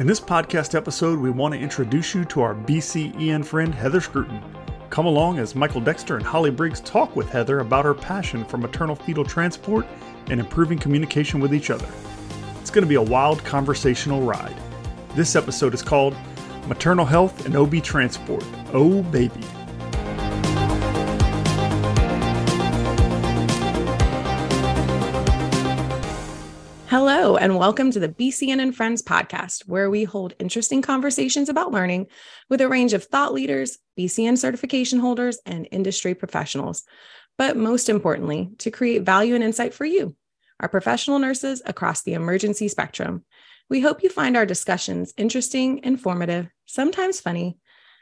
In this podcast episode, we want to introduce you to our BCEN friend Heather Scruton. Come along as Michael Dexter and Hollye Briggs talk with Heather about her passion for maternal fetal transport and improving communication with each other. It's going to be a wild conversational ride. This episode is called Maternal Health and OB Transport. Oh, baby. And welcome to the BCEN and Friends podcast, where we hold interesting conversations about learning with a range of thought leaders, BCEN certification holders, and industry professionals. But most importantly, to create value and insight for you, our professional nurses across the emergency spectrum. We hope you find our discussions interesting, informative, sometimes funny,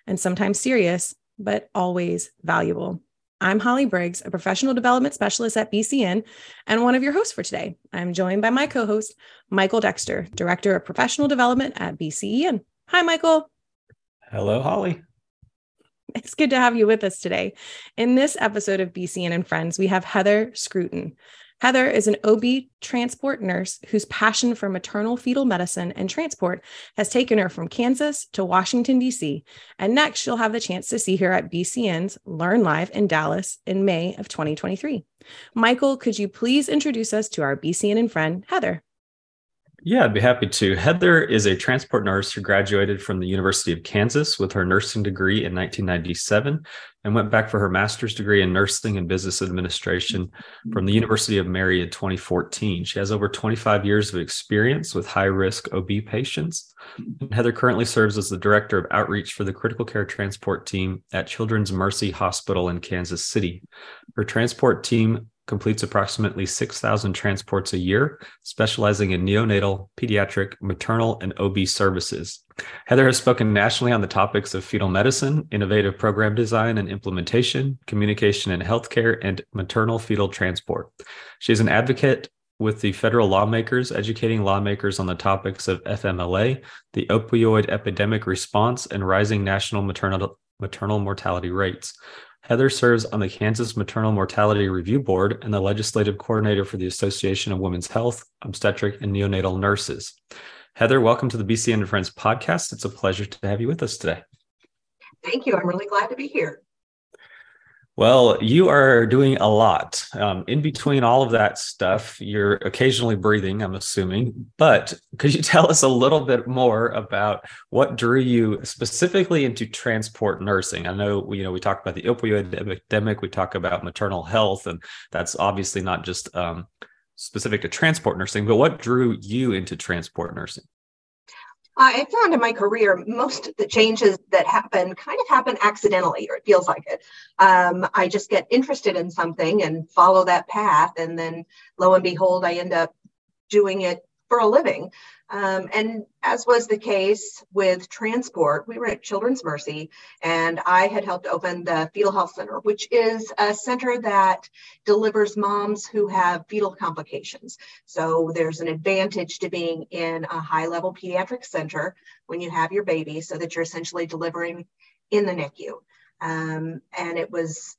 and sometimes serious, but always valuable. I'm Hollye Briggs, a professional development specialist at BCEN and one of your hosts for today. I'm joined by my co host, Michael Dexter, Director of Professional Development at BCEN. Hi, Michael. Hello, Holly. It's good to have you with us today. In this episode of BCEN and Friends, we have Heather Scruton. Heather is an OB transport nurse whose passion for maternal fetal medicine and transport has taken her from Kansas to Washington, D.C. And next, she'll have the chance to see her at BCEN's Learn Live in Dallas in May of 2023. Michael, could you please introduce us to our BCEN and friend, Heather? Yeah, I'd be happy to. Heather is a transport nurse who graduated from the University of Kansas with her nursing degree in 1997 and went back for her master's degree in nursing and business administration from the University of Mary in 2014. She has over 25 years of experience with high risk OB patients. And Heather currently serves as the director of outreach for the critical care transport team at Children's Mercy Hospital in Kansas City. Her transport team completes approximately 6,000 transports a year, specializing in neonatal, pediatric, maternal, and OB services. Heather has spoken nationally on the topics of fetal medicine, innovative program design and implementation, communication and healthcare, and maternal fetal transport. She is an advocate with the federal lawmakers, educating lawmakers on the topics of FMLA, the opioid epidemic response, and rising national maternal, maternal mortality rates. Heather serves on the Kansas Maternal Mortality Review Board and the legislative coordinator for the Association of Women's Health, Obstetric, and Neonatal Nurses. Heather, welcome to the BCEN and Friends podcast. It's a pleasure to have you with us today. Thank you. I'm really glad to be here. Well, you are doing a lot. Um, in between all of that stuff, you're occasionally breathing, I'm assuming. But could you tell us a little bit more about what drew you specifically into transport nursing? I know you know we talk about the opioid epidemic, we talk about maternal health, and that's obviously not just um, specific to transport nursing. But what drew you into transport nursing? I found in my career, most of the changes that happen kind of happen accidentally, or it feels like it. Um, I just get interested in something and follow that path. And then lo and behold, I end up doing it for a living. Um, and as was the case with transport, we were at Children's Mercy, and I had helped open the Fetal Health Center, which is a center that delivers moms who have fetal complications. So there's an advantage to being in a high level pediatric center when you have your baby, so that you're essentially delivering in the NICU. Um, and it was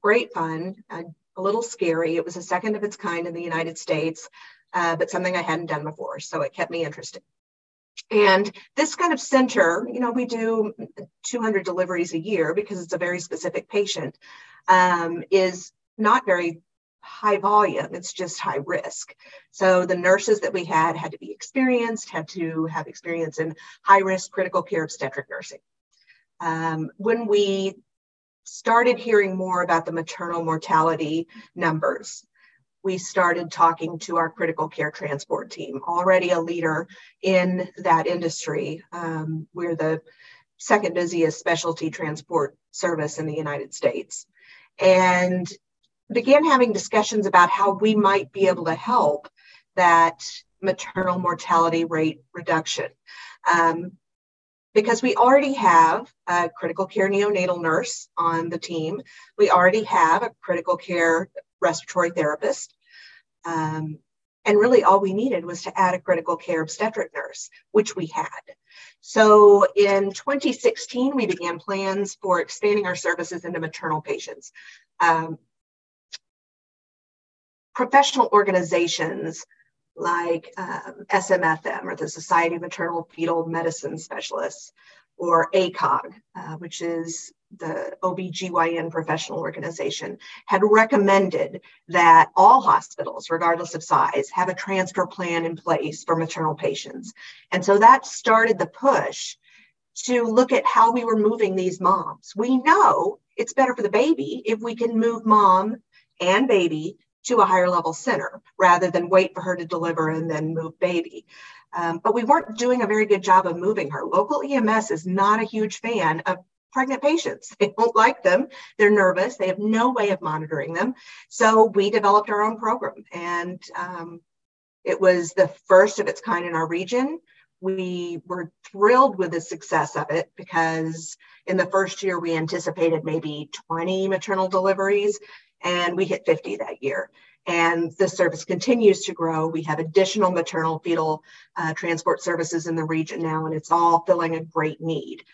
great fun. a little scary. It was a second of its kind in the United States uh, but something I hadn't done before. So it kept me interested. And this kind of center, you know, we do 200 deliveries a year because it's a very specific patient, um, is not very high volume, it's just high risk. So the nurses that we had had to be experienced, had to have experience in high risk critical care obstetric nursing. Um, when we started hearing more about the maternal mortality numbers, we started talking to our critical care transport team, already a leader in that industry. Um, we're the second busiest specialty transport service in the United States. And began having discussions about how we might be able to help that maternal mortality rate reduction. Um, because we already have a critical care neonatal nurse on the team. We already have a critical care respiratory therapist. Um, and really, all we needed was to add a critical care obstetric nurse, which we had. So in 2016, we began plans for expanding our services into maternal patients. Um, professional organizations like um, SMFM or the Society of Maternal Fetal Medicine Specialists, or ACOG, uh, which is the OBGYN professional organization, had recommended that all hospitals, regardless of size, have a transfer plan in place for maternal patients. And so that started the push to look at how we were moving these moms. We know it's better for the baby if we can move mom and baby to a higher level center rather than wait for her to deliver and then move baby. Um, but we weren't doing a very good job of moving her. Local EMS is not a huge fan of pregnant patients. They don't like them. They're nervous. They have no way of monitoring them. So we developed our own program, and um, it was the first of its kind in our region. We were thrilled with the success of it because in the first year we anticipated maybe 20 maternal deliveries, and we hit 50 that year. And the service continues to grow. We have additional maternal fetal uh, transport services in the region now, and it's all filling a great need.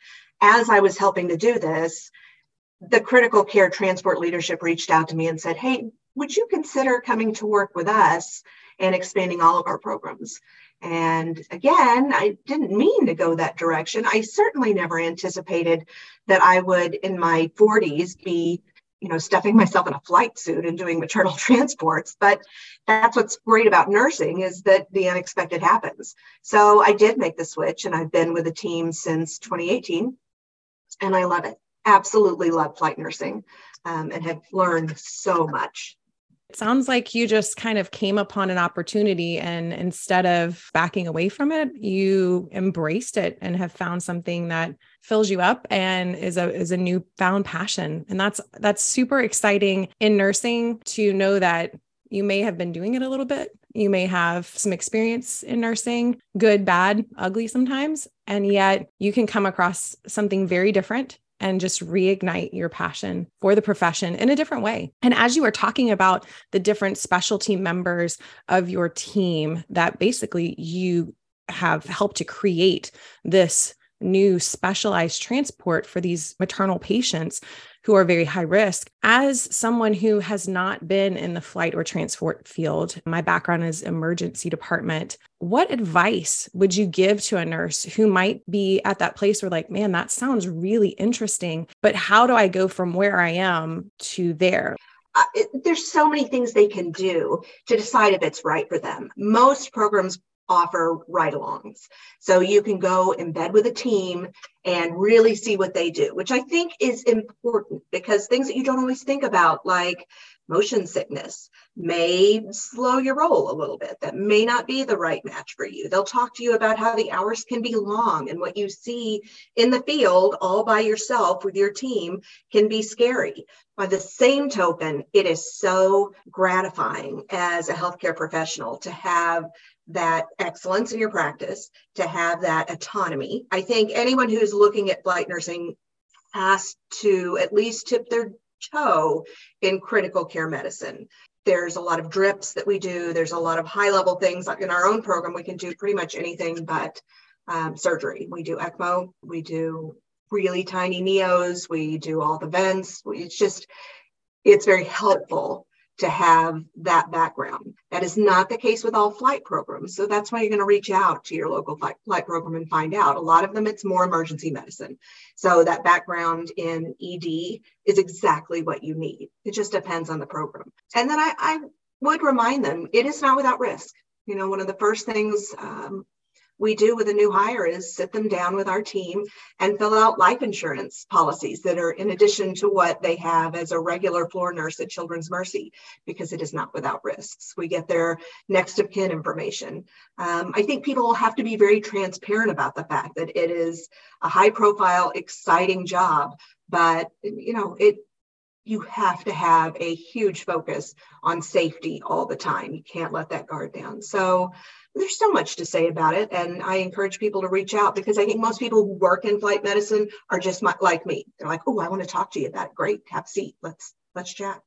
As I was helping to do this, the critical care transport leadership reached out to me and said, Hey, would you consider coming to work with us and expanding all of our programs? And again, I didn't mean to go that direction. I certainly never anticipated that I would, in my 40s, be you know, stuffing myself in a flight suit and doing maternal transports. But that's what's great about nursing is that the unexpected happens. So I did make the switch and I've been with the team since 2018 and I love it. Absolutely love flight nursing um, and have learned so much. It sounds like you just kind of came upon an opportunity and instead of backing away from it, you embraced it and have found something that fills you up and is a is a newfound passion. And that's that's super exciting in nursing to know that you may have been doing it a little bit. You may have some experience in nursing, good, bad, ugly sometimes, and yet you can come across something very different and just reignite your passion for the profession in a different way. And as you were talking about the different specialty members of your team that basically you have helped to create this new specialized transport for these maternal patients who are very high risk. As someone who has not been in the flight or transport field, my background is emergency department. What advice would you give to a nurse who might be at that place where, like, man, that sounds really interesting, but how do I go from where I am to there? Uh, it, there's so many things they can do to decide if it's right for them. Most programs offer ride alongs. So you can go embed with a team and really see what they do, which I think is important because things that you don't always think about, like motion sickness, may slow your roll a little bit. That may not be the right match for you. They'll talk to you about how the hours can be long and what you see in the field all by yourself with your team can be scary. By the same token, it is so gratifying as a healthcare professional to have that excellence in your practice, to have that autonomy. I think anyone who's looking at flight nursing has to at least tip their toe in critical care medicine. There's a lot of drips that we do. There's a lot of high level things in our own program. We can do pretty much anything but um, surgery. We do ECMO. We do really tiny neos. We do all the vents. It's just, it's very helpful to have that background. That is not the case with all flight programs. So that's why you're going to reach out to your local flight, flight program and find out. A lot of them, it's more emergency medicine. So that background in ED is exactly what you need. It just depends on the program. And then I, I would remind them it is not without risk. You know, one of the first things um, we do with a new hire is sit them down with our team and fill out life insurance policies that are in addition to what they have as a regular floor nurse at Children's Mercy, because it is not without risks. We get their next of kin information. Um, I think people have to be very transparent about the fact that it is a high profile, exciting job, but you know, it you have to have a huge focus on safety all the time. You can't let that guard down. So there's so much to say about it. And I encourage people to reach out because I think most people who work in flight medicine are just like me. They're like, oh, I want to talk to you about it. Great, have a seat. Let's let's chat.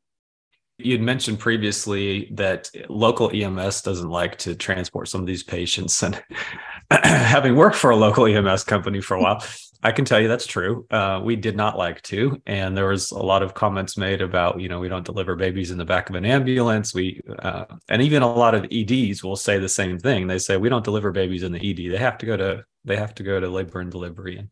You'd mentioned previously that local EMS doesn't like to transport some of these patients. And having worked for a local EMS company for a while, I can tell you that's true. Uh, we did not like to, and there was a lot of comments made about, you know, we don't deliver babies in the back of an ambulance. We, uh, and even a lot of EDs will say the same thing. They say we don't deliver babies in the ED. They have to go to, they have to go to labor and delivery, and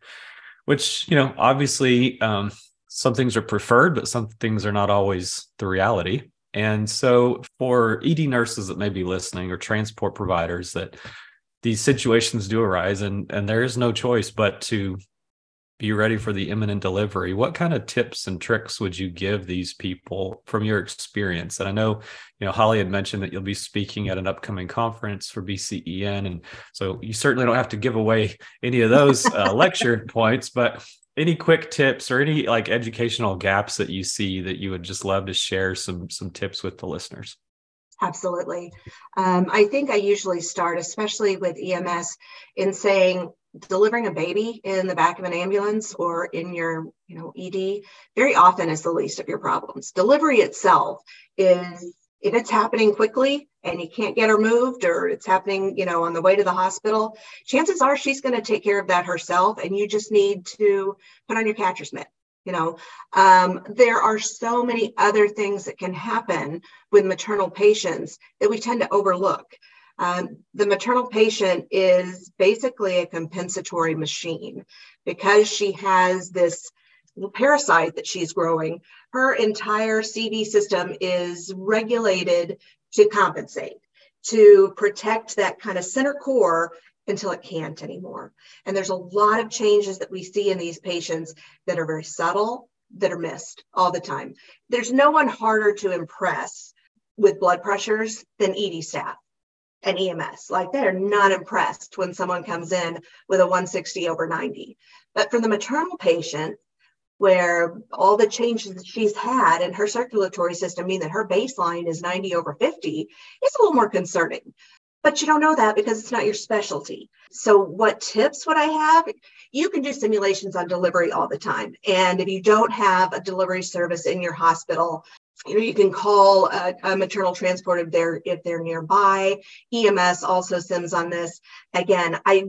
which, you know, obviously, um, some things are preferred, but some things are not always the reality. And so, for ED nurses that may be listening or transport providers that these situations do arise and and there is no choice but to be ready for the imminent delivery what kind of tips and tricks would you give these people from your experience and i know you know hollye had mentioned that you'll be speaking at an upcoming conference for bcen and so you certainly don't have to give away any of those uh, lecture points but any quick tips or any like educational gaps that you see that you would just love to share some some tips with the listeners? Absolutely. Um, i think i usually start especially with ems in saying delivering a baby in the back of an ambulance or in your you know ed very often is the least of your problems. Delivery itself is if it's happening quickly and you can't get her moved or it's happening you know on the way to the hospital chances are she's going to take care of that herself and you just need to put on your catcher's mitt you know um, there are so many other things that can happen with maternal patients that we tend to overlook um, the maternal patient is basically a compensatory machine because she has this parasite that she's growing. Her entire CV system is regulated to compensate, to protect that kind of center core until it can't anymore. And there's a lot of changes that we see in these patients that are very subtle, that are missed all the time. There's no one harder to impress with blood pressures than ED staff and EMS. Like they're not impressed when someone comes in with a 160 over 90. But for the maternal patient, where all the changes that she's had in her circulatory system mean that her baseline is 90 over 50, is a little more concerning. But you don't know that because it's not your specialty. So, what tips would I have? You can do simulations on delivery all the time. And if you don't have a delivery service in your hospital, you know you can call a, a, maternal transport if they're if they're nearby ems also sims on this again i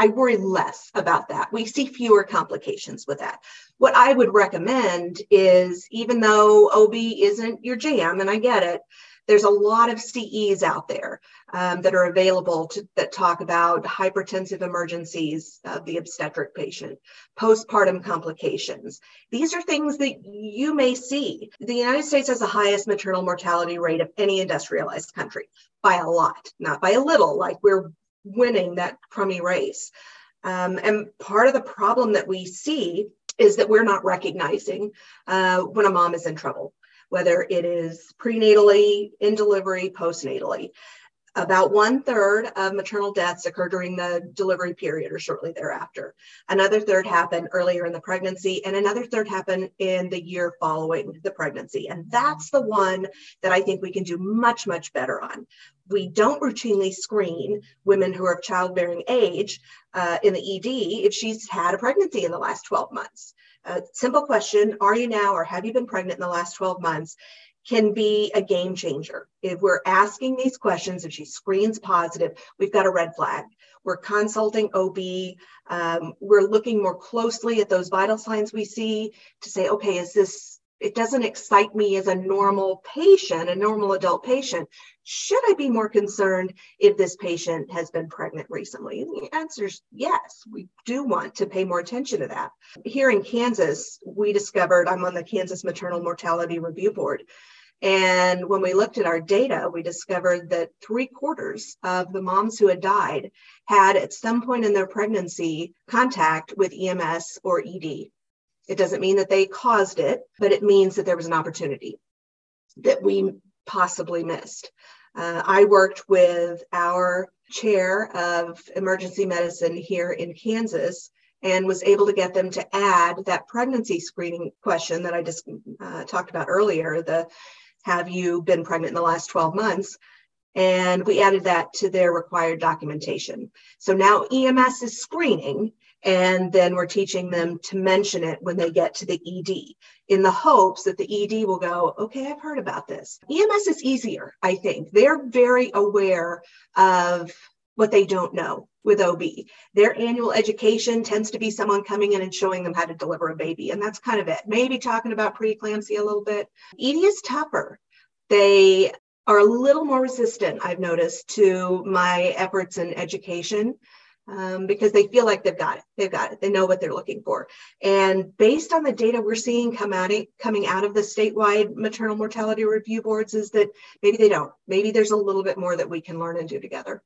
i worry less about that we see fewer complications with that what i would recommend is even though ob isn't your jam and i get it there's a lot of CEs out there um, that are available to, that talk about hypertensive emergencies of the obstetric patient, postpartum complications. These are things that you may see. The United States has the highest maternal mortality rate of any industrialized country by a lot, not by a little, like we're winning that crummy race. Um, and part of the problem that we see is that we're not recognizing uh, when a mom is in trouble whether it is prenatally, in delivery, postnatally. About one third of maternal deaths occur during the delivery period or shortly thereafter. Another third happen earlier in the pregnancy, and another third happen in the year following the pregnancy. And that's the one that I think we can do much, much better on. We don't routinely screen women who are of childbearing age uh, in the ED if she's had a pregnancy in the last 12 months a simple question Are you now or have you been pregnant in the last 12 months? can be a game changer. If we're asking these questions, if she screens positive, we've got a red flag. We're consulting OB. Um, we're looking more closely at those vital signs we see to say, okay, is this it doesn't excite me as a normal patient, a normal adult patient. Should I be more concerned if this patient has been pregnant recently? And the answer is yes, we do want to pay more attention to that. Here in Kansas, we discovered I'm on the Kansas Maternal Mortality Review Board. And when we looked at our data, we discovered that three quarters of the moms who had died had at some point in their pregnancy contact with EMS or ED. It doesn't mean that they caused it, but it means that there was an opportunity that we possibly missed. Uh, I worked with our chair of emergency medicine here in Kansas and was able to get them to add that pregnancy screening question that I just uh, talked about earlier the have you been pregnant in the last 12 months? And we added that to their required documentation. So now EMS is screening and then we're teaching them to mention it when they get to the ED in the hopes that the ED will go, okay, I've heard about this. EMS is easier, I think. They're very aware of what they don't know with OB. Their annual education tends to be someone coming in and showing them how to deliver a baby. And that's kind of it. Maybe talking about preeclampsia a little bit. ED is tougher. They are a little more resistant, I've noticed, to my efforts in education. Um, because they feel like they've got it. They've got it. They know what they're looking for. And based on the data we're seeing come out of, coming out of the statewide maternal mortality review boards, is that maybe they don't. Maybe there's a little bit more that we can learn and do together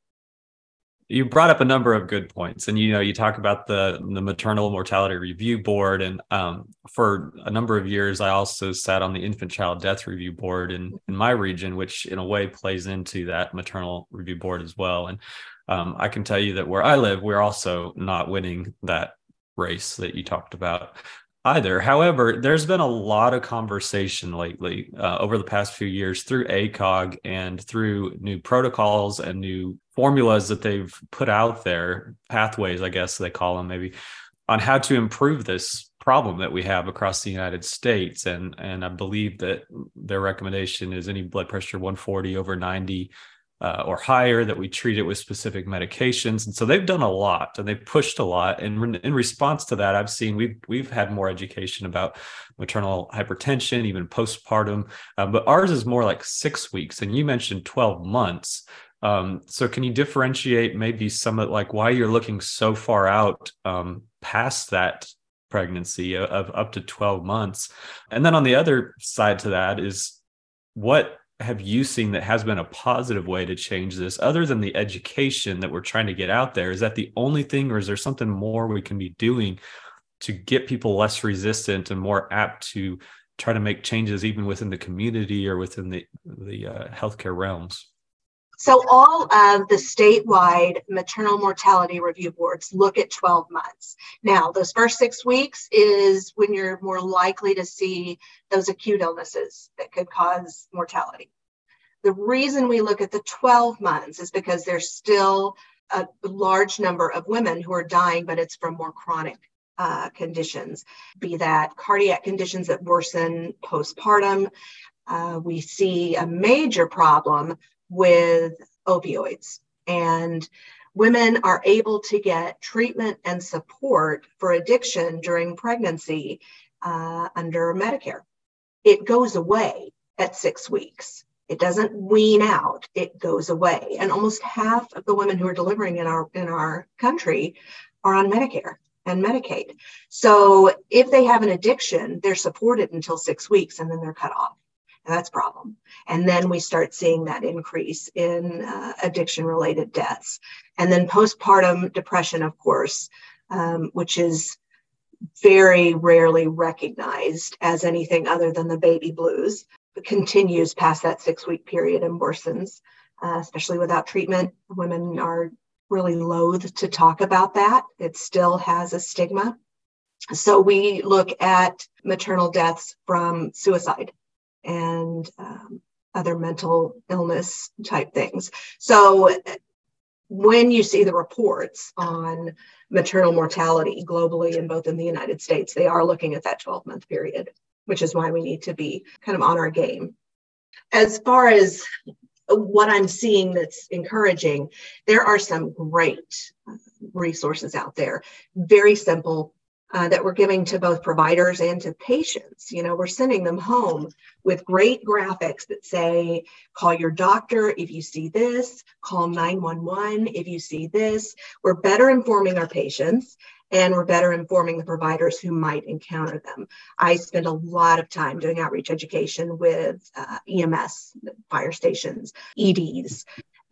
you brought up a number of good points and you know you talk about the the maternal mortality review board and um, for a number of years i also sat on the infant child death review board in in my region which in a way plays into that maternal review board as well and um, i can tell you that where i live we're also not winning that race that you talked about either. However, there's been a lot of conversation lately uh, over the past few years through ACOG and through new protocols and new formulas that they've put out there, pathways, I guess they call them maybe, on how to improve this problem that we have across the United States. And and I believe that their recommendation is any blood pressure 140 over 90 uh, or higher that we treat it with specific medications. And so they've done a lot and they've pushed a lot. And in response to that i've seen we've we've had more education about maternal hypertension even postpartum. Uh, but ours is more like six weeks and you mentioned 12 months. Um, so can you differentiate maybe some of like why you're looking so far out um, past that pregnancy of, of up to 12 months? And then on the other side to that is what have you seen that has been a positive way to change this other than the education that we're trying to get out there? Is that the only thing or is there something more we can be doing to get people less resistant and more apt to try to make changes even within the community or within the the uh, healthcare realms so all of the statewide maternal mortality review boards look at 12 months. Now, those first six weeks is when you're more likely to see those acute illnesses that could cause mortality. The reason we look at the 12 months is because there's still a large number of women who are dying, but it's from more chronic uh, conditions, be that cardiac conditions that worsen postpartum. Uh, we see a major problem with opioids. And women are able to get treatment and support for addiction during pregnancy uh, under Medicare. It goes away at six weeks. It doesn't wean out, it goes away. And almost half of the women who are delivering in our in our country are on Medicare and Medicaid. So if they have an addiction, they're supported until six weeks and then they're cut off. That's a problem. And then we start seeing that increase in uh, addiction related deaths. And then postpartum depression, of course, um, which is very rarely recognized as anything other than the baby blues, but continues past that six week period and worsens, uh, especially without treatment. Women are really loath to talk about that. It still has a stigma. So we look at maternal deaths from suicide and um, other mental illness type things. So when you see the reports on maternal mortality globally and both in the United States, they are looking at that 12 month period, which is why we need to be kind of on our game. As far as what I'm seeing that's encouraging, there are some great resources out there, very simple, uh, that we're giving to both providers and to patients. You know, we're sending them home with great graphics that say, call your doctor if you see this, call 911 if you see this. We're better informing our patients and we're better informing the providers who might encounter them. I spend a lot of time doing outreach education with uh, EMS, fire stations, EDs,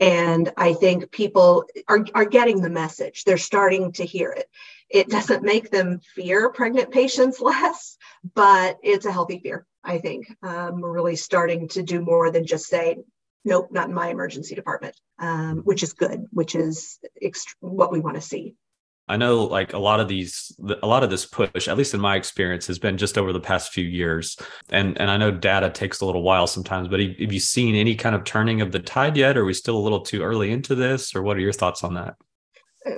and I think people are, are getting the message. They're starting to hear it. It doesn't make them fear pregnant patients less, but it's a healthy fear, I think. Um, we're really starting to do more than just say, nope, not in my emergency department, um, which is good, which is ext- what we want to see. I know like a lot of these a lot of this push at least in my experience has been just over the past few years and and I know data takes a little while sometimes but have, you seen any kind of turning of the tide yet are we still a little too early into this or what are your thoughts on that?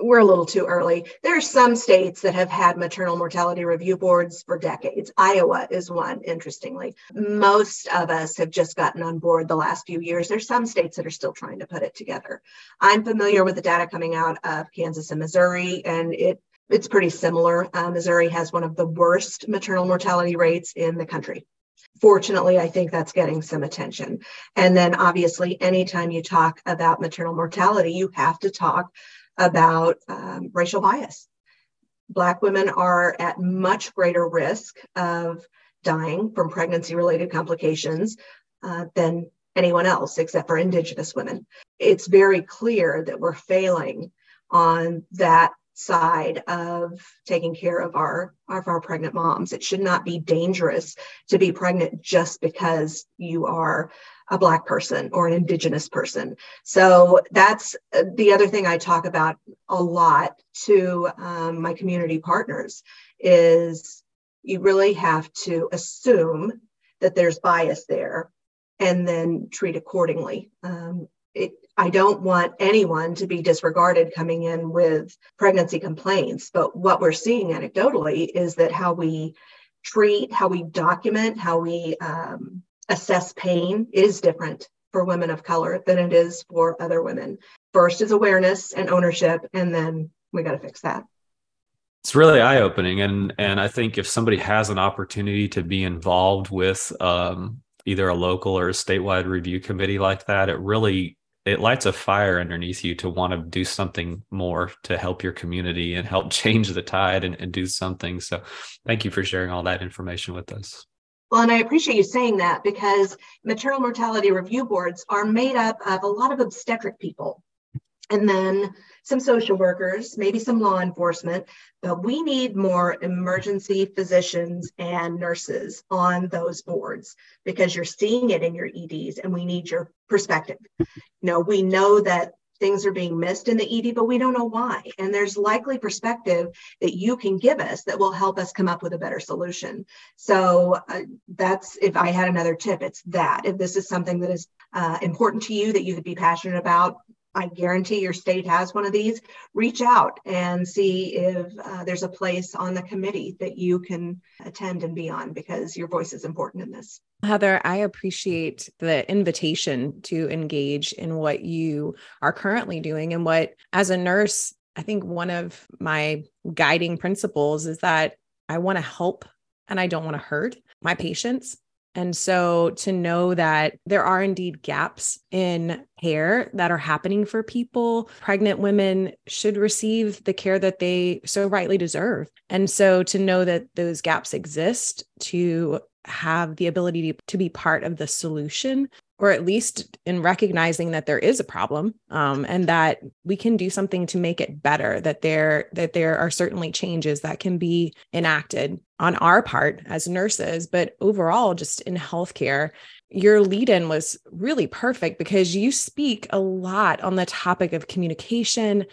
We're a little too early. There are some states that have had maternal mortality review boards for decades. Iowa is one, interestingly. Most of us have just gotten on board the last few years. There's some states that are still trying to put it together. I'm familiar with the data coming out of Kansas and Missouri, and it it's pretty similar. Uh, Missouri has one of the worst maternal mortality rates in the country. Fortunately, I think that's getting some attention. And then, obviously, anytime you talk about maternal mortality, you have to talk about um, racial bias. Black women are at much greater risk of dying from pregnancy related complications uh, than anyone else except for Indigenous women. It's very clear that we're failing on that side of taking care of our of our pregnant moms it should not be dangerous to be pregnant just because you are a black person or an indigenous person so that's uh, the other thing i talk about a lot to um, my community partners is you really have to assume that there's bias there and then treat accordingly um, it, I don't want anyone to be disregarded coming in with pregnancy complaints. But what we're seeing anecdotally is that how we treat, how we document, how we um, assess pain is different for women of color than it is for other women. First is awareness and ownership, and then we got to fix that. It's really eye opening, and and I think if somebody has an opportunity to be involved with um, either a local or a statewide review committee like that, it really it lights a fire underneath you to want to do something more to help your community and help change the tide and, and do something. So thank you for sharing all that information with us. Well, and I appreciate you saying that because maternal mortality review boards are made up of a lot of obstetric people and then some social workers, maybe some law enforcement, but we need more emergency physicians and nurses on those boards because you're seeing it in your EDs and we need your perspective. You know, we know that things are being missed in the ED, but we don't know why. And there's likely perspective that you can give us that will help us come up with a better solution. So uh, that's if I had another tip, it's that. If this is something that is uh, important to you that you could be passionate about, I guarantee your state has one of these, reach out and see if uh, there's a place on the committee that you can attend and be on because your voice is important in this. Heather, I appreciate the invitation to engage in what you are currently doing and what, as a nurse, I think one of my guiding principles is that I want to help and I don't want to hurt my patients. And so to know that there are indeed gaps in care that are happening for people, pregnant women should receive the care that they so rightly deserve. And so to know that those gaps exist, to have the ability to, be part of the solution or at least in recognizing that there is a problem um, and that we can do something to make it better that there that there are certainly changes that can be enacted on our part as nurses but overall just in healthcare your lead in was really perfect because you speak a lot on the topic of communication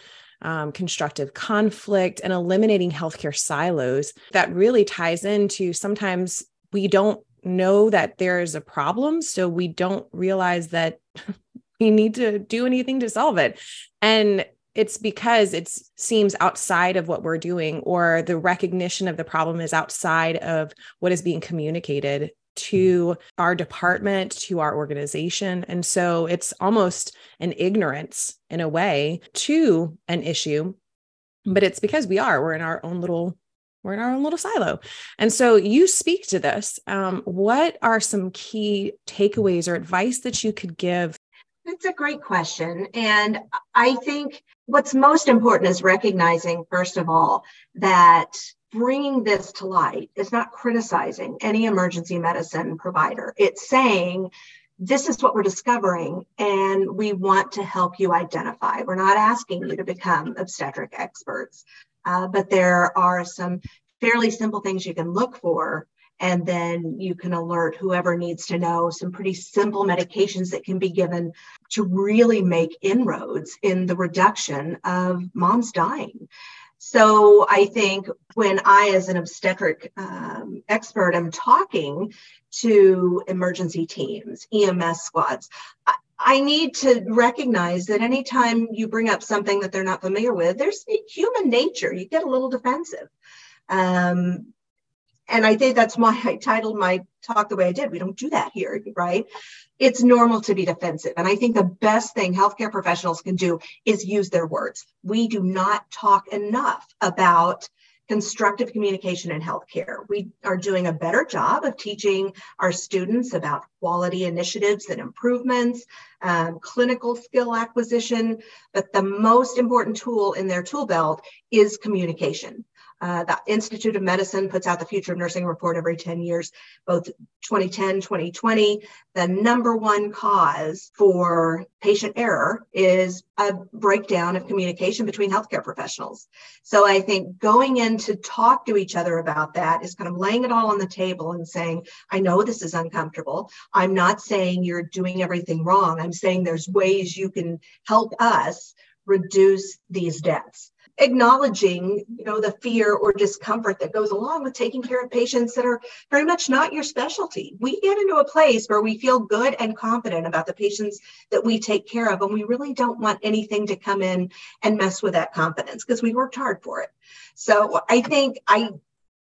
um, constructive conflict and eliminating healthcare silos that really ties into sometimes we don't know that there is a problem. So we don't realize that we need to do anything to solve it. And it's because it seems outside of what we're doing, or the recognition of the problem is outside of what is being communicated to our department, to our organization. And so it's almost an ignorance in a way to an issue, but it's because we are, we're in our own little we're in our own little silo. And so you speak to this. Um, what are some key takeaways or advice that you could give? It's a great question. And I think what's most important is recognizing, first of all, that bringing this to light is not criticizing any emergency medicine provider. It's saying, this is what we're discovering, and we want to help you identify. We're not asking you to become obstetric experts. Uh, but there are some fairly simple things you can look for and then you can alert whoever needs to know some pretty simple medications that can be given to really make inroads in the reduction of moms dying. So I think when I, as an obstetric um, expert, am talking to emergency teams, EMS squads, I, need to recognize that anytime you bring up something that they're not familiar with, there's human nature. You get a little defensive. Um, and I think that's why I titled my talk the way I did. We don't do that here, right? It's normal to be defensive. And I think the best thing healthcare professionals can do is use their words. We do not talk enough about constructive communication in healthcare. We are doing a better job of teaching our students about quality initiatives and improvements, um, clinical skill acquisition, but the most important tool in their tool belt is communication. Uh, the Institute of Medicine puts out the Future of Nursing report every 10 years, both 2010, 2020. The number one cause for patient error is a breakdown of communication between healthcare professionals. So I think going in to talk to each other about that is kind of laying it all on the table and saying, I know this is uncomfortable. I'm not saying you're doing everything wrong. I'm saying there's ways you can help us reduce these deaths acknowledging you know the fear or discomfort that goes along with taking care of patients that are very much not your specialty. We get into a place where we feel good and confident about the patients that we take care of and we really don't want anything to come in and mess with that confidence because we worked hard for it. So i think i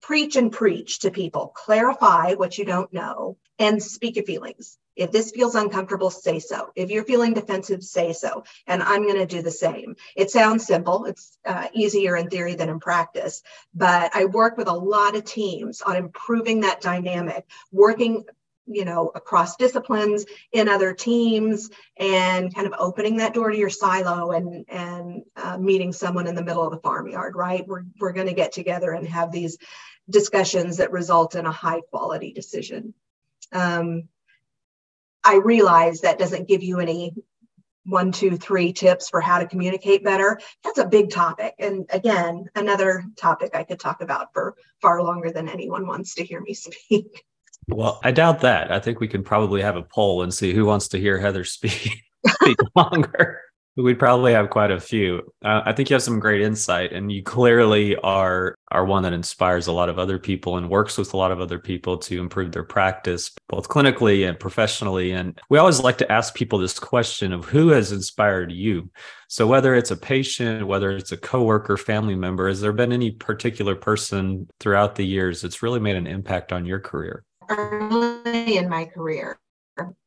preach and preach to people clarify what you don't know and speak your feelings if this feels uncomfortable, say so. If you're feeling defensive, say so. And I'm going to do the same. It sounds simple. It's uh, easier in theory than in practice. But I work with a lot of teams on improving that dynamic, working you know across disciplines in other teams and kind of opening that door to your silo and and uh, meeting someone in the middle of the farmyard right we're, we're going to get together and have these discussions that result in a high quality decision um, I realize that doesn't give you any one, two, three tips for how to communicate better. That's a big topic. And again, another topic I could talk about for far longer than anyone wants to hear me speak. Well, I doubt that. I think we can probably have a poll and see who wants to hear Heather speak, speak longer. We'd probably have quite a few. Uh, I think you have some great insight, and you clearly are are one that inspires a lot of other people and works with a lot of other people to improve their practice, both clinically and professionally. And we always like to ask people this question of who has inspired you. So whether it's a patient, whether it's a coworker, family member, has there been any particular person throughout the years that's really made an impact on your career? Early in my career,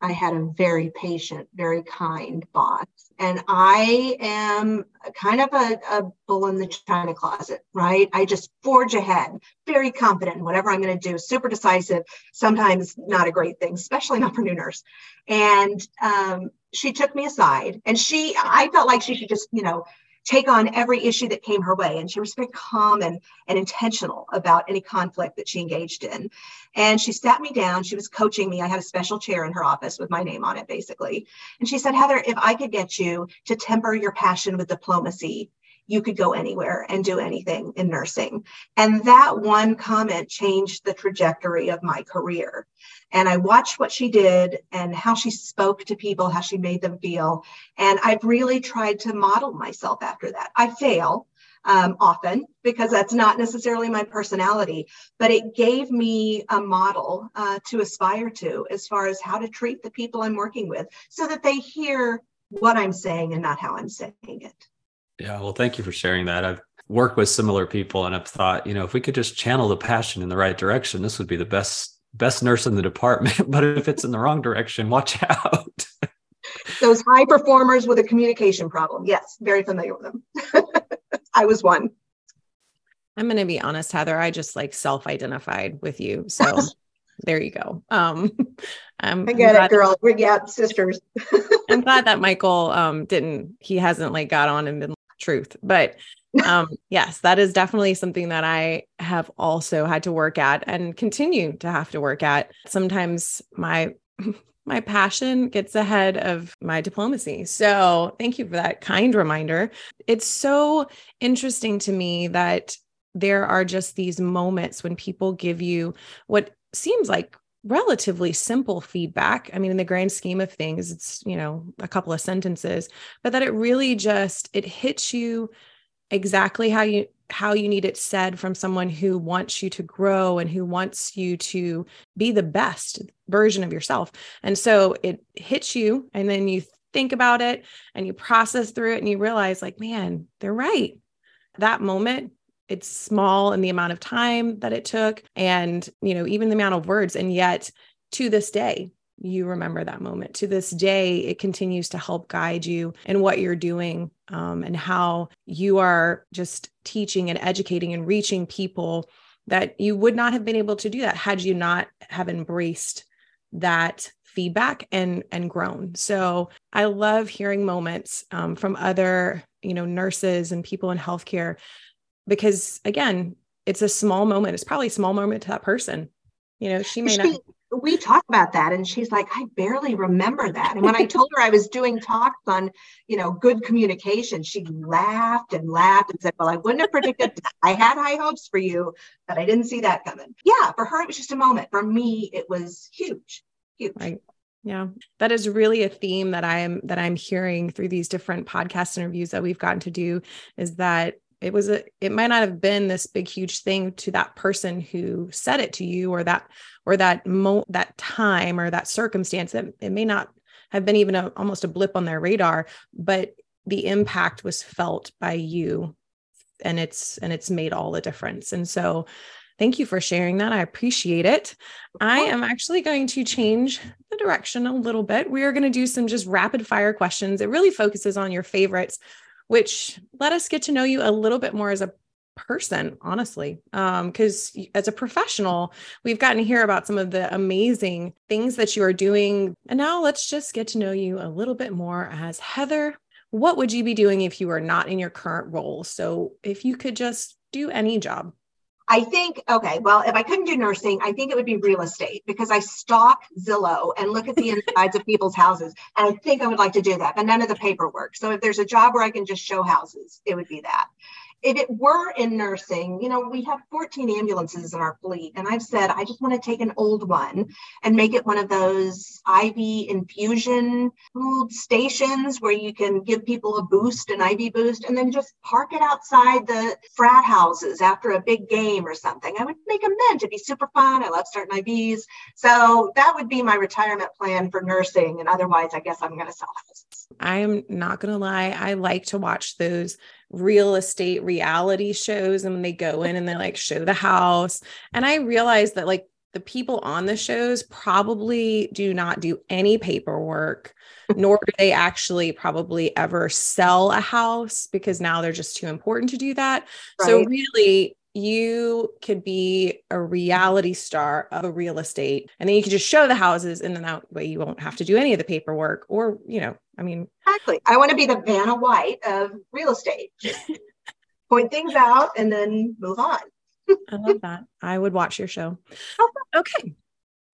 I had a very patient, very kind boss. And I am kind of a, a, bull in the china closet, right? I just forge ahead, very confident in whatever I'm going to do, super decisive, sometimes not a great thing, especially not for new nurse. And um, she took me aside and she, I felt like she should just, you know, take on every issue that came her way. And she was very calm and, and intentional about any conflict that she engaged in. And she sat me down. She was coaching me. I had a special chair in her office with my name on it, basically. And she said, Heather, if I could get you to temper your passion with diplomacy, you could go anywhere and do anything in nursing. And that one comment changed the trajectory of my career. And I watched what she did and how she spoke to people, how she made them feel. And I've really tried to model myself after that. I fail um, often because that's not necessarily my personality, but it gave me a model uh, to aspire to as far as how to treat the people I'm working with so that they hear what I'm saying and not how I'm saying it. Yeah, well, thank you for sharing that. I've worked with similar people and I've thought, you know, if we could just channel the passion in the right direction, this would be the best best nurse in the department. but if it's in the wrong direction, watch out. Those high performers with a communication problem. Yes, very familiar with them. I was one. I'm going to be honest, Heather. I just like self-identified with you. So there you go. Um, I'm, I get it, girl. We're yeah, sisters. I'm glad that Michael um didn't. He hasn't like got on and been truth. But um, yes, that is definitely something that I have also had to work at and continue to have to work at. Sometimes my my passion gets ahead of my diplomacy. So, thank you for that kind reminder. It's so interesting to me that there are just these moments when people give you what seems like relatively simple feedback. I mean, in the grand scheme of things, it's, you know, a couple of sentences, but that it really just it hits you exactly how you how you need it said from someone who wants you to grow and who wants you to be the best version of yourself. And so it hits you and then you think about it and you process through it and you realize, like, man, they're right. That moment, it's small in the amount of time that it took and, you know, even the amount of words. And yet to this day, you remember that moment. To this day, it continues to help guide you in what you're doing um, and how you are just teaching and educating and reaching people that you would not have been able to do that had you not have embraced that feedback and and grown so i love hearing moments um, from other you know nurses and people in healthcare because again it's a small moment. It's probably a small moment to that person. You know she may not we talk about that and she's like i barely remember that. And when i told her i was doing talks on you know good communication she laughed and laughed and said well i wouldn't have predicted that. i had high hopes for you but i didn't see that coming. Yeah for her it was just a moment. For me it was huge huge. Right. Yeah. That is really a theme that i'm that i'm hearing through these different podcast interviews that we've gotten to do is that it was a it might not have been this big huge thing to that person who said it to you or that or that mo that time or that circumstance. That it may not have been even a, almost a blip on their radar but the impact was felt by you and it's and it's made all the difference. And so thank you for sharing that. I appreciate it. I am actually going to change the direction a little bit. We are going to do some just rapid fire questions. It really focuses on your favorites which let us get to know you a little bit more as a person honestly. Because um, as a professional we've gotten to hear about some of the amazing things that you are doing. And now let's just get to know you a little bit more as heather. What would you be doing if you were not in your current role? So if you could just do any job I think, okay, well, if I couldn't do nursing, I think it would be real estate because I stalk Zillow and look at the insides of people's houses. And I think I would like to do that, but none of the paperwork. So if there's a job where I can just show houses, it would be that if it were in nursing, you know, we have 14 ambulances in our fleet. And I've said, I just want to take an old one and make it one of those IV infusion food stations where you can give people a boost, an IV boost, and then just park it outside the frat houses after a big game or something. I would make a mint. It'd be super fun. I love starting IVs. So that would be my retirement plan for nursing. And otherwise, I guess I'm going to sell houses. I'm not going to lie. I like to watch those real estate reality shows and they go in and they like show the house. And I realized that like the people on the shows probably do not do any paperwork, nor do they actually probably ever sell a house because now they're just too important to do that. Right. So, really, you could be a reality star of a real estate and then you could just show the houses and then that way you won't have to do any of the paperwork or you know i mean. Exactly. I want to be the vanna white of real estate. Point things out and then move on. I love that. I would watch your show. Okay.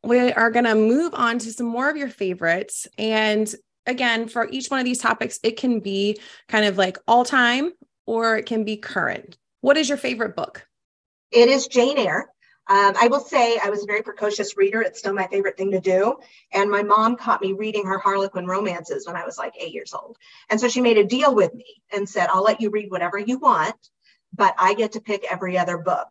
We are going to move on to some more of your favorites and again for each one of these topics it can be kind of like all time or it can be current. What is your favorite book it is Jane Eyre. Um, I will say I was a very precocious reader. It's still my favorite thing to do. And my mom caught me reading her Harlequin romances when I was like eight years old. And so she made a deal with me and said, I'll let you read whatever you want, but I get to pick every other book.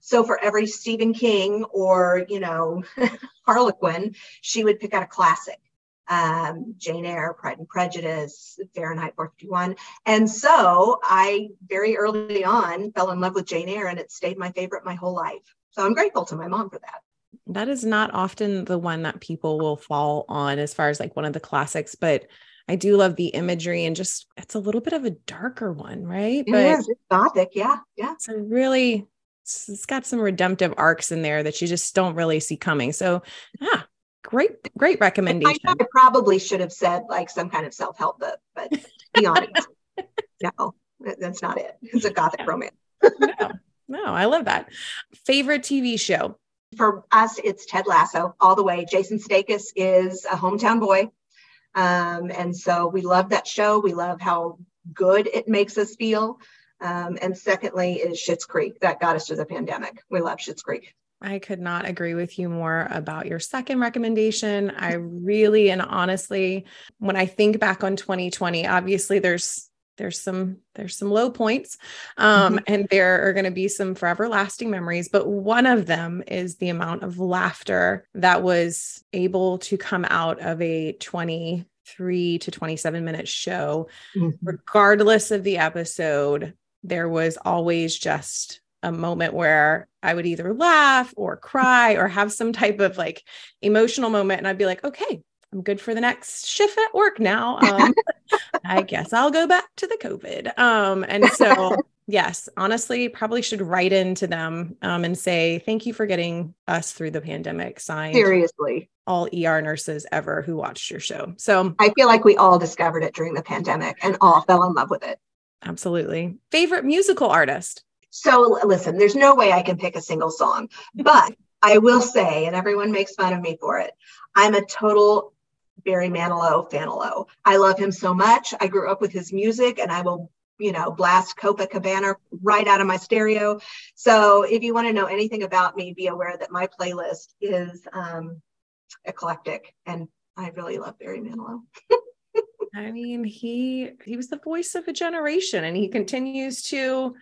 So for every Stephen King or, you know, Harlequin, she would pick out a classic um, Jane Eyre, Pride and Prejudice, Fahrenheit 451. And so I very early on fell in love with Jane Eyre and it stayed my favorite my whole life. So I'm grateful to my mom for that. That is not often the one that people will fall on as far as like one of the classics, but I do love the imagery and just it's a little bit of a darker one, right? It but is. It's gothic. Yeah. Yeah. It's a really it's got some redemptive arcs in there that you just don't really see coming. So, yeah, Great, great recommendation. I, I probably should have said like some kind of self help book, but be honest, no, that's not it. It's a gothic romance. no, no, I love that. Favorite TV show? For us, it's Ted Lasso all the way. Jason Sudeikis is a hometown boy. Um, and so we love that show. We love how good it makes us feel. Um, and secondly is Schitt's Creek that got us through the pandemic. We love Schitt's Creek. I could not agree with you more about your second recommendation. I really and honestly, when I think back on 2020, obviously there's there's some there's some low points um, mm-hmm. and there are going to be some forever lasting memories but one of them is the amount of laughter that was able to come out of a 20 three to 27 minute show, mm-hmm. regardless of the episode, there was always just a moment where I would either laugh or cry or have some type of like emotional moment. And I'd be like, okay, I'm good for the next shift at work now. Um, I guess I'll go back to the COVID. Um, and so, yes, honestly, probably should write into them um, and say, thank you for getting us through the pandemic. Signed. Seriously. All ER nurses ever who watched your show. So I feel like we all discovered it during the pandemic and all fell in love with it. Absolutely. Favorite musical artist? So listen, there's no way I can pick a single song, but I will say, and everyone makes fun of me for it, I'm a total Barry Manilow fanalo. I love him so much. I grew up with his music and I will, you know, blast Copacabana right out of my stereo. So if you want to know anything about me, be aware that my playlist is um, eclectic and I really love Barry Manilow. I mean, he he was the voice of a generation and he continues to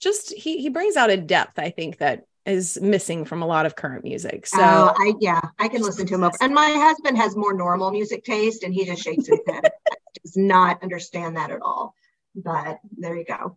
just he he brings out a depth I think that is missing from a lot of current music. So uh, I yeah, I can listen to him. And my husband has more normal music taste and he just shakes his head. does not understand that at all. But there you go.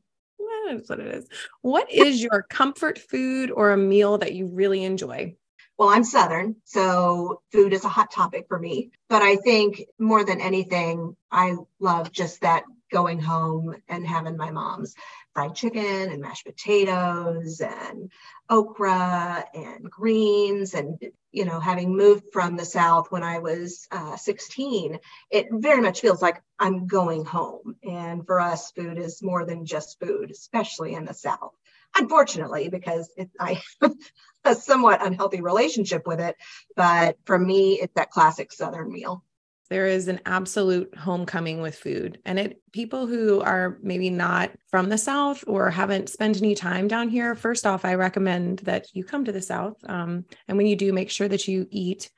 That's what it is. What is your comfort food or a meal that you really enjoy? Well, I'm Southern, so food is a hot topic for me. But I think more than anything, I love just that going home and having my mom's fried chicken and mashed potatoes and okra and greens and you know having moved from the south when i was uh, 16 it very much feels like i'm going home. And for us food is more than just food especially in the south. Unfortunately because it, i have a somewhat unhealthy relationship with it but for me it's that classic southern meal there is an absolute homecoming with food and it people who are maybe not from the south or haven't spent any time down here first off i recommend that you come to the south um, and when you do make sure that you eat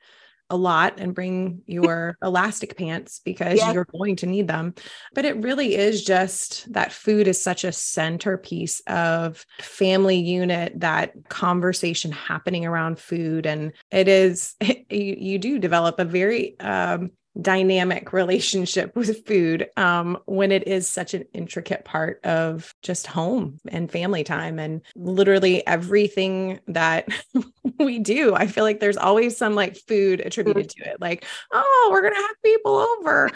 a lot and bring your elastic pants because yes. you're going to need them. But it really is just that food is such a centerpiece of family unit, that conversation happening around food. And it is, you, you do develop a very um, dynamic relationship with food um, when it is such an intricate part of just home and family time and literally everything that we do. I feel like there's always some like food attributed to it, like, oh, we're going to have people over.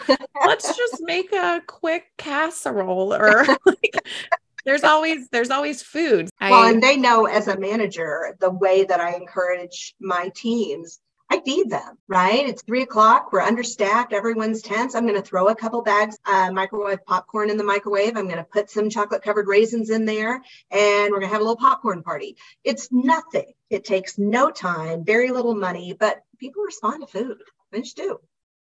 Let's just make a quick casserole or like, there's always there's always food. Well, I, and they know as a manager the way that I encourage my teams I feed them, right? It's three o'clock. We're understaffed. Everyone's tense. I'm going to throw a couple bags, uh, microwave popcorn in the microwave. I'm going to put some chocolate covered raisins in there and we're going to have a little popcorn party. It's nothing. It takes no time, very little money, but people respond to food. They just do.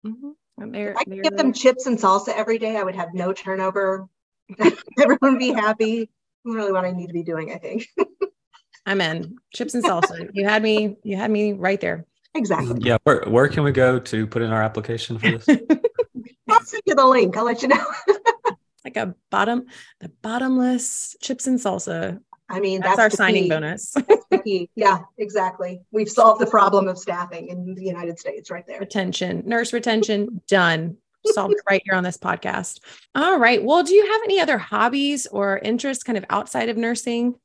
Mm-hmm. if I could give them chips and salsa every day, I would have no turnover. Everyone would be happy. Really what I need to be doing, I think. I'm in chips and salsa. You had me, you had me right there. Exactly. Yeah. Where, where can we go to put in our application for this? I'll send you the link. I'll let you know. like a bottom, the bottomless chips and salsa. I mean, that's, that's our signing key. bonus. yeah, exactly. We've solved the problem of staffing in the United States right there. Retention, nurse retention, done. Solved right here on this podcast. All right. Well, do you have any other hobbies or interests kind of outside of nursing?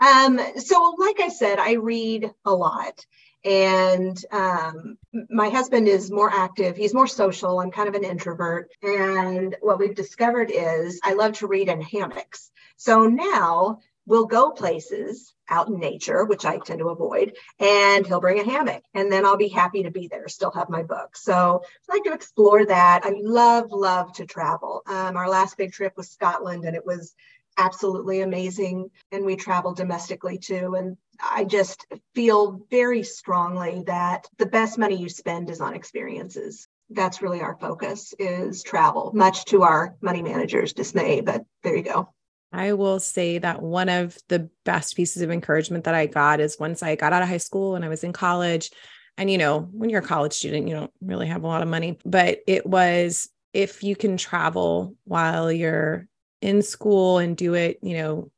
Um, so like I said, I read a lot. And um, my husband is more active. He's more social. I'm kind of an introvert. And what we've discovered is I love to read in hammocks. So now we'll go places out in nature, which I tend to avoid, and he'll bring a hammock, and then I'll be happy to be there, still have my book. So I like to explore that. I love, love to travel. Um, our last big trip was Scotland, and it was absolutely amazing. And we travel domestically too. And I just feel very strongly that the best money you spend is on experiences. That's really our focus is travel, much to our money managers' dismay, but there you go. I will say that one of the best pieces of encouragement that I got is once I got out of high school and I was in college. And, you know, when you're a college student, you don't really have a lot of money, but it was if you can travel while you're in school and do it, you know,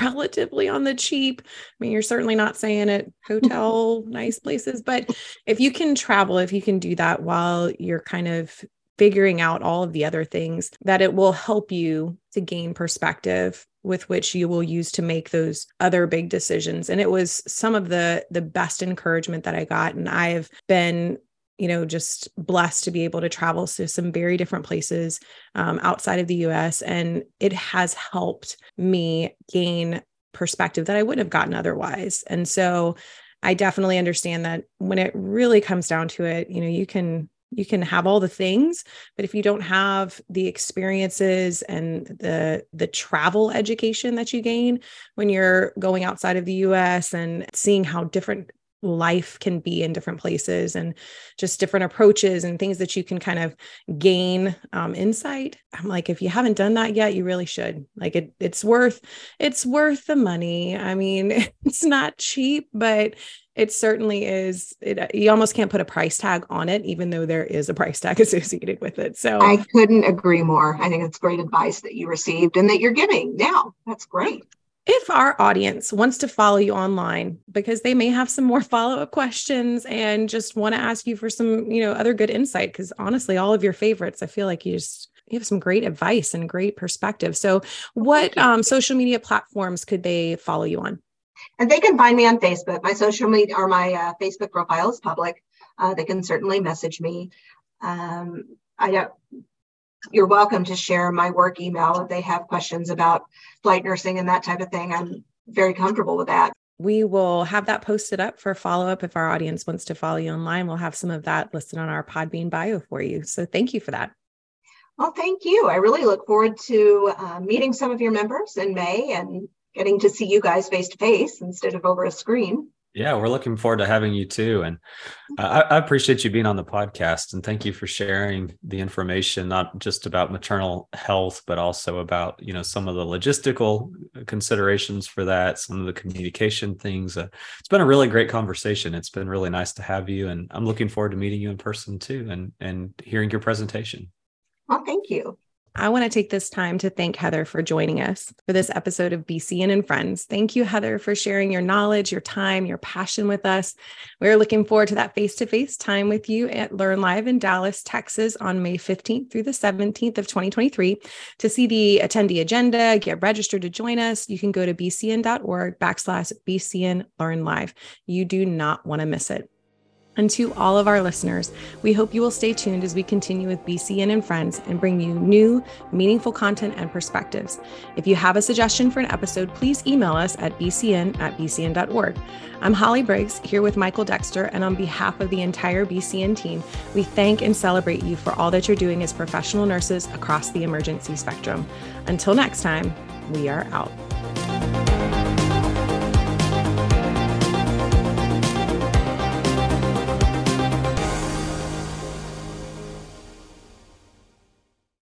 relatively on the cheap. I mean, you're certainly not saying it hotel, nice places, but if you can travel, if you can do that while you're kind of figuring out all of the other things that it will help you to gain perspective with which you will use to make those other big decisions and it was some of the the best encouragement that i got and i've been you know just blessed to be able to travel to some very different places um, outside of the us and it has helped me gain perspective that i wouldn't have gotten otherwise. And so i definitely understand that when it really comes down to it you know you can you can have all the things but if you don't have the experiences and the the travel education that you gain when you're going outside of the US and seeing how different life can be in different places and just different approaches and things that you can kind of gain um, insight. I'm like if you haven't done that yet you really should. Like it it's worth it's worth the money. I mean it's not cheap but it certainly is it, you almost can't put a price tag on it even though there is a price tag associated with it. So i couldn't agree more. I think it's great advice that you received and that you're giving now. That's great if our audience wants to follow you online because they may have some more follow-up questions and just want to ask you for some you know other good insight because honestly all of your favorites i feel like you just you have some great advice and great perspective so what um, social media platforms could they follow you on and they can find me on Facebook. My social media or my uh, Facebook profile is public. Uh, they can certainly message me. Um, I don't. You're welcome to share my work email if they have questions about flight nursing and that type of thing. I'm very comfortable with that. We will have that posted up for follow up if our audience wants to follow you online. We'll have some of that listed on our Podbean bio for you. So thank you for that. Well, thank you. I really look forward to uh, meeting some of your members in May and getting to see you guys face to face instead of over a screen. Yeah, we're looking forward to having you too. And I, I, appreciate you being on the podcast and thank you for sharing the information, not just about maternal health, but also about, you know, some of the logistical considerations for that, some of the communication things. Uh, it's been a really great conversation. It's been really nice to have you. And I'm looking forward to meeting you in person too and, and hearing your presentation. Well, thank you. I want to take this time to thank Heather for joining us for this episode of BCEN and Friends. Thank you, Heather, for sharing your knowledge, your time, your passion with us. We're looking forward to that face to face time with you at Learn Live in Dallas, Texas on May 15th through the 17th of 2023. To see the attendee agenda, get registered to join us, you can go to bcen.org backslash BCEN Learn Live. You do not want to miss it. And to all of our listeners, we hope you will stay tuned as we continue with BCEN and Friends and bring you new, meaningful content and perspectives. If you have a suggestion for an episode, please email us at bcen at bcen.org. I'm Hollye Briggs here with Michael Dexter, and on behalf of the entire BCEN team, we thank and celebrate you for all that you're doing as professional nurses across the emergency spectrum. Until next time, we are out.